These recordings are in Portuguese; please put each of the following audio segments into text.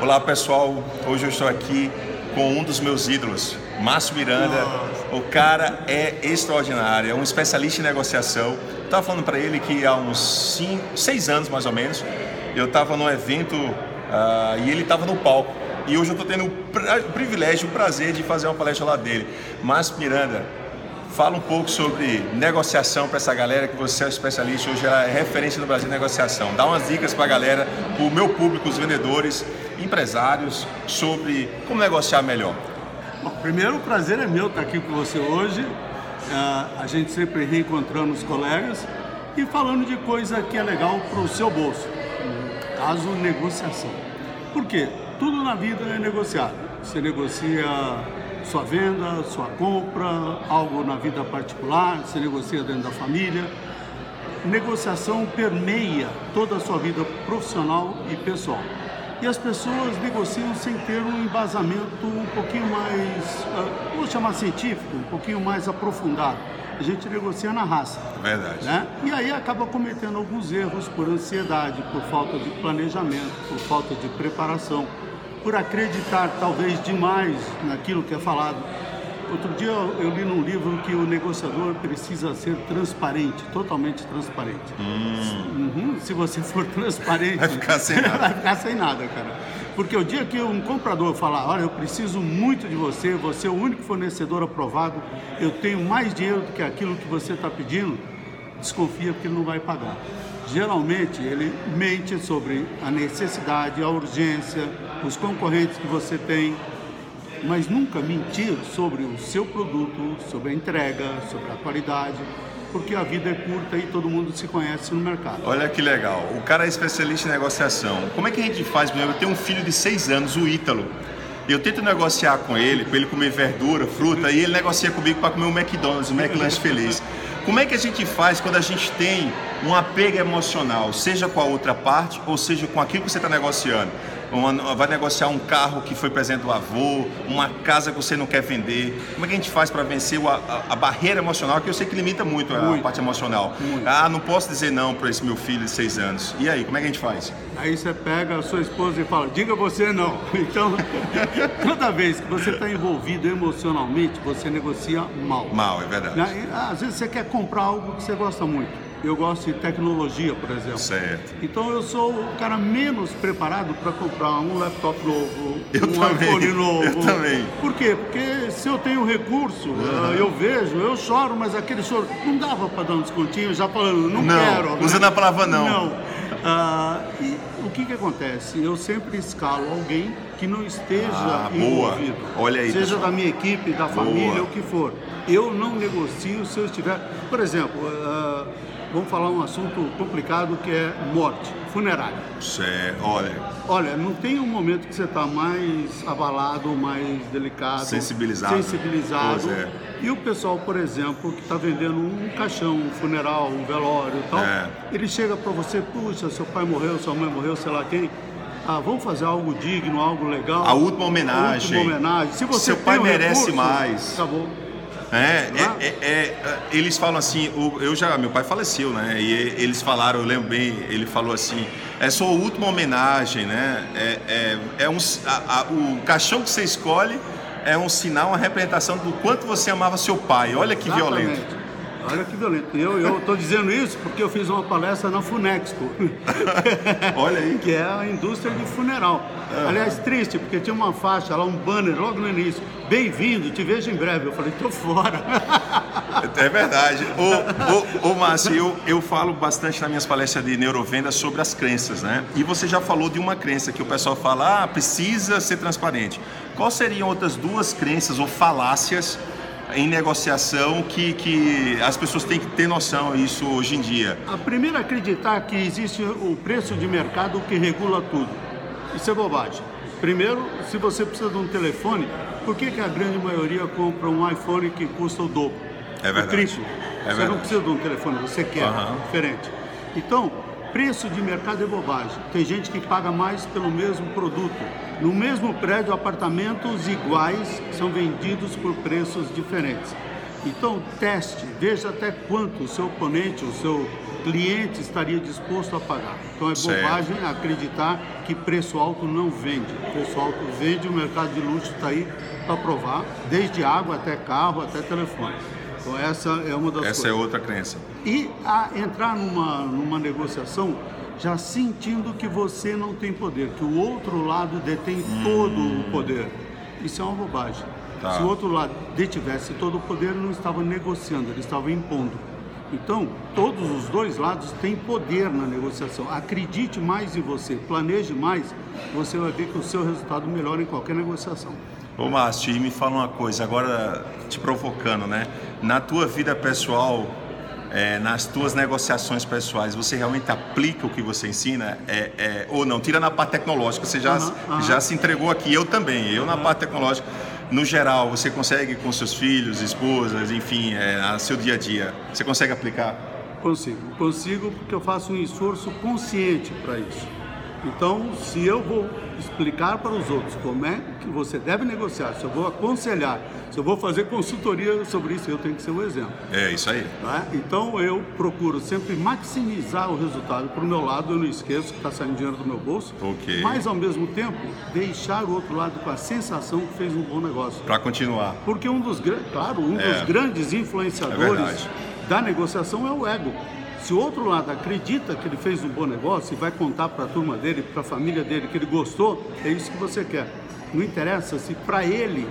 Olá pessoal, hoje eu estou aqui com um dos meus ídolos, Márcio Miranda. O cara é extraordinário, é um especialista em negociação. Estava falando para ele que há uns cinco, seis anos mais ou menos, eu estava num evento uh, e ele estava no palco. E hoje eu estou tendo o privilégio, o prazer de fazer uma palestra lá dele. Márcio Miranda, Fala um pouco sobre negociação para essa galera que você é especialista, hoje é referência no Brasil em negociação. Dá umas dicas para a galera, para o meu público, os vendedores, empresários, sobre como negociar melhor. Bom, primeiro, o prazer é meu estar aqui com você hoje. Uh, a gente sempre reencontrando os colegas e falando de coisa que é legal para o seu bolso. No caso, negociação. Por quê? Tudo na vida é negociado. Você negocia sua venda, sua compra, algo na vida particular, se negocia dentro da família. Negociação permeia toda a sua vida profissional e pessoal. E as pessoas negociam sem ter um embasamento um pouquinho mais, uh, vou chamar científico, um pouquinho mais aprofundado. A gente negocia na raça. Verdade. Né? E aí acaba cometendo alguns erros por ansiedade, por falta de planejamento, por falta de preparação por acreditar talvez demais naquilo que é falado. Outro dia eu li num livro que o negociador precisa ser transparente, totalmente transparente. Hum. Uhum, se você for transparente, vai ficar sem nada. vai ficar sem nada, cara. Porque o dia que um comprador falar, olha, eu preciso muito de você, você é o único fornecedor aprovado, eu tenho mais dinheiro do que aquilo que você está pedindo, desconfia porque ele não vai pagar. Geralmente ele mente sobre a necessidade, a urgência, os concorrentes que você tem, mas nunca mentir sobre o seu produto, sobre a entrega, sobre a qualidade, porque a vida é curta e todo mundo se conhece no mercado. Olha que legal, o cara é especialista em negociação. Como é que a gente faz? Eu tenho um filho de seis anos, o Ítalo. Eu tento negociar com ele, para ele comer verdura, fruta, e ele negocia comigo para comer um McDonald's, um McLanche feliz. Como é que a gente faz quando a gente tem um apego emocional, seja com a outra parte ou seja com aquilo que você está negociando? Uma, vai negociar um carro que foi presente do avô, uma casa que você não quer vender. Como é que a gente faz para vencer a, a, a, barreira emocional, que eu sei que limita muito, muito. a parte emocional? Muito. Ah, não posso dizer não para esse meu filho de seis anos. E aí, como é que a gente faz? Aí você pega a sua esposa e fala, diga você não. Então, toda vez que você está envolvido emocionalmente, você negocia mal. Mal, é verdade. Né? Às vezes você quer comprar algo que você gosta muito eu gosto de tecnologia, por exemplo. Certo. Então eu sou o cara menos preparado para comprar um laptop novo, eu um também, iPhone novo. Eu também. Por quê? Porque se eu tenho recurso, uhum. eu vejo, eu choro, mas aquele choro não dava para dar um descontinho, já falando, não, não quero. Não usa na palavra não. Não. Ah, e o que, que acontece? Eu sempre escalo alguém que não esteja ah, envolvido. Olha aí, seja pessoal. da minha equipe, da família, o que for. Eu não negocio se eu estiver. Por exemplo, uh, vamos falar um assunto complicado que é morte, funerária. Certo, olha. Olha, não tem um momento que você está mais abalado, mais delicado, sensibilizado. sensibilizado. É. E o pessoal, por exemplo, que está vendendo um caixão, um funeral, um velório e tal, é. ele chega para você, puxa, seu pai morreu, sua mãe morreu, sei lá quem. Ah, vamos fazer algo digno, algo legal. A última homenagem. A última homenagem. Se você seu pai um merece recurso, mais. Acabou. É, é, é, é, eles falam assim, eu já, meu pai faleceu, né? E eles falaram, eu lembro bem, ele falou assim, é sua última homenagem, né? É, é, é um, a, a, o caixão que você escolhe é um sinal, uma representação do quanto você amava seu pai. Olha que Exatamente. violento. Olha que violento. Eu estou dizendo isso porque eu fiz uma palestra na Funexpo. Olha aí. que é a indústria de funeral. Uhum. Aliás, triste, porque tinha uma faixa lá, um banner logo no início. Bem-vindo, te vejo em breve. Eu falei, tô fora. É verdade. Ô, ô, ô Márcio, eu, eu falo bastante nas minhas palestras de neurovenda sobre as crenças, né? E você já falou de uma crença que o pessoal fala, ah, precisa ser transparente. Quais seriam outras duas crenças ou falácias em negociação que, que as pessoas têm que ter noção disso hoje em dia? A primeira é acreditar que existe o preço de mercado que regula tudo. Isso é bobagem. Primeiro, se você precisa de um telefone, por que, que a grande maioria compra um iPhone que custa o dobro? É verdade. O triplo. É você verdade. não precisa de um telefone, você quer, Uhum. diferente. Então, preço de mercado é bobagem. Tem gente que paga mais pelo mesmo produto. No mesmo prédio, apartamentos iguais são vendidos por preços diferentes. Então, teste, veja até quanto o seu oponente, o seu cliente estaria disposto a pagar. Então é Certo. bobagem acreditar que preço alto não vende. Preço alto vende, o mercado de luxo está aí para provar, desde água até carro, até telefone. Então essa é uma das Essa é coisas. outra crença. E a entrar numa, numa negociação já sentindo que você não tem poder, que o outro lado detém todo o poder. Isso é uma bobagem. Tá. Se o outro lado detivesse todo o poder, não estava negociando, ele estava impondo. Então, todos os dois lados têm poder na negociação. Acredite mais em você, planeje mais, você vai ver que o seu resultado melhora em qualquer negociação. Ô Márcio, e me fala uma coisa, agora te provocando, né? Na tua vida pessoal, é, nas tuas negociações pessoais, você realmente aplica o que você ensina? É, é, ou não? Tira na parte tecnológica, você já, Aham, aham. já se entregou aqui, eu também, eu na parte tecnológica. No geral, você consegue com seus filhos, esposas, enfim, é, seu dia a dia, você consegue aplicar? Consigo. Consigo porque eu faço um esforço consciente para isso. Então, se eu vou explicar para os outros como é que você deve negociar, se eu vou aconselhar, se eu vou fazer consultoria sobre isso, eu tenho que ser o exemplo. É isso aí. tá? Então, eu procuro sempre maximizar o resultado. Para o meu lado, eu não esqueço que está saindo dinheiro do meu bolso, Ok. mas ao mesmo tempo, deixar o outro lado com a sensação que fez um bom negócio. Para continuar. Porque um dos, claro, um É. dos grandes É influenciadores verdade. da negociação é o ego. Se o outro lado acredita que ele fez um bom negócio e vai contar para a turma dele, para a família dele que ele gostou, é isso que você quer. Não interessa se para ele,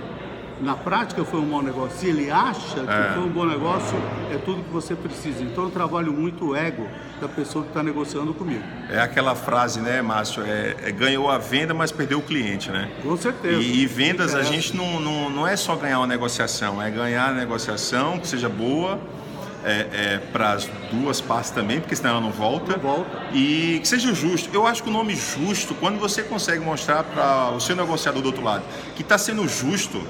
na prática, foi um bom negócio. Se ele acha que É. foi um bom negócio, é tudo que você precisa. Então eu trabalho muito o ego da pessoa que está negociando comigo. É aquela frase, né, Márcio? É, é, ganhou a venda, mas perdeu o cliente, né? Com certeza. E, e vendas, a gente não, não, não é só ganhar uma negociação, é ganhar a negociação que seja boa é, para as duas partes também, porque senão ela não volta. Não volta. E que seja justo. Eu acho que o nome justo, quando você consegue mostrar para o seu negociador do outro lado que está sendo justo,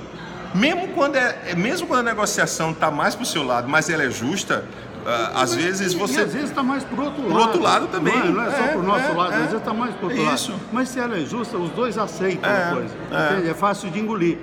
mesmo quando, é, é- mesmo quando a negociação está mais para o seu lado, mas ela é justa, ah, às vezes E você. às vezes está mais pro outro Pro lado. outro lado também. Não é, não é só É, pro nosso é, lado, é. às vezes está mais pro outro Isso. lado. Mas se ela é justa, os dois aceitam É, a coisa. é. É fácil de engolir.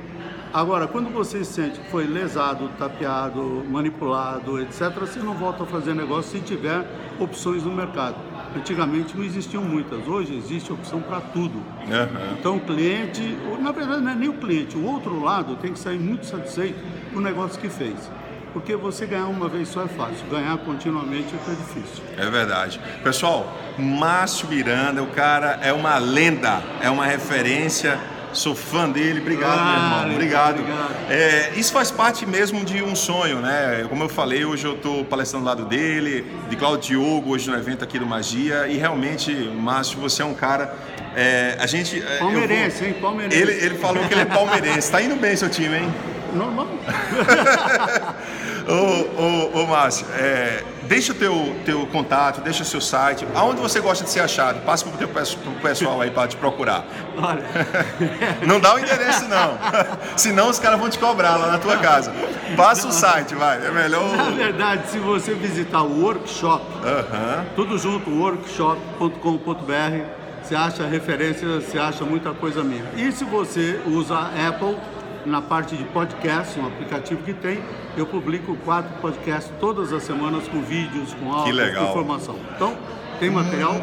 Agora, quando você sente que foi lesado, tapeado, manipulado, etc., você não volta a fazer negócio se tiver opções no mercado. Antigamente não existiam muitas, hoje existe opção para tudo. Aham. Então o cliente, na verdade não é nem o cliente, o outro lado tem que sair muito satisfeito com o negócio que fez. Porque você ganhar uma vez só é fácil, ganhar continuamente é que é difícil. É verdade. Pessoal, Márcio Miranda, o cara é uma lenda, é uma referência. Sou fã dele, obrigado, meu Ah, irmão. legal, Obrigado. obrigado. É, isso faz parte mesmo de um sonho, né? Como eu falei, hoje eu estou palestrando do lado dele, de Claudio Diogo, hoje no evento aqui do Magia. E realmente, Márcio, você é um cara. é, a gente. é, eu vou- Palmeirense, hein? Palmeirense. Ele, ele falou que ele é palmeirense. Tá indo bem seu time, hein? Normal. Ô, ô, ô Márcio, é, deixa o teu, teu contato, deixa o seu site. Aonde você gosta de ser achado? Passa pro, teu, pesso- pro pessoal aí para te procurar. Olha, Não dá o endereço, não. Senão os caras vão te cobrar lá na tua casa. Passa o site, vai. É melhor. na o- verdade, se você visitar o workshop, Aham. tudo junto, workshop.com.br, você acha referência, você acha muita coisa minha. E se você usa Apple, na parte de podcast, um aplicativo que tem, eu publico quatro podcasts todas as semanas com vídeos, com legal. com informação. Então, tem material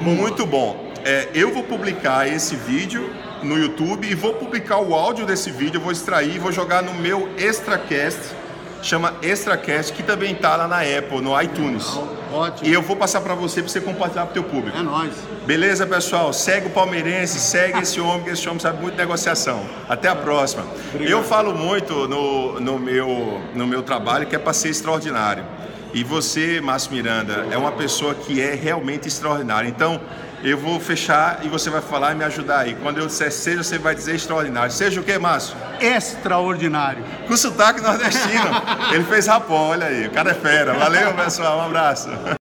Muito bom. É, eu vou publicar esse vídeo no YouTube e vou publicar o áudio desse vídeo, eu vou extrair e vou jogar no meu Extracast, chama Extracast, que também tá lá na Apple, no iTunes. ótimo. E eu vou passar para você para você compartilhar pro teu público. É nóis. Beleza, pessoal? Segue o palmeirense, segue esse homem, que esse homem sabe muito de negociação. Até a próxima. Eu falo muito no, no, meu, no meu trabalho que é para ser extraordinário. E você, Márcio Miranda, é uma pessoa que é realmente extraordinária. Então, eu vou fechar e você vai falar e me ajudar aí. Quando eu disser seja, você vai dizer extraordinário. Seja o que, Márcio? Extraordinário. Com sotaque nordestino. Ele fez rapó, olha aí. O cara é fera. Valeu, pessoal. Um abraço.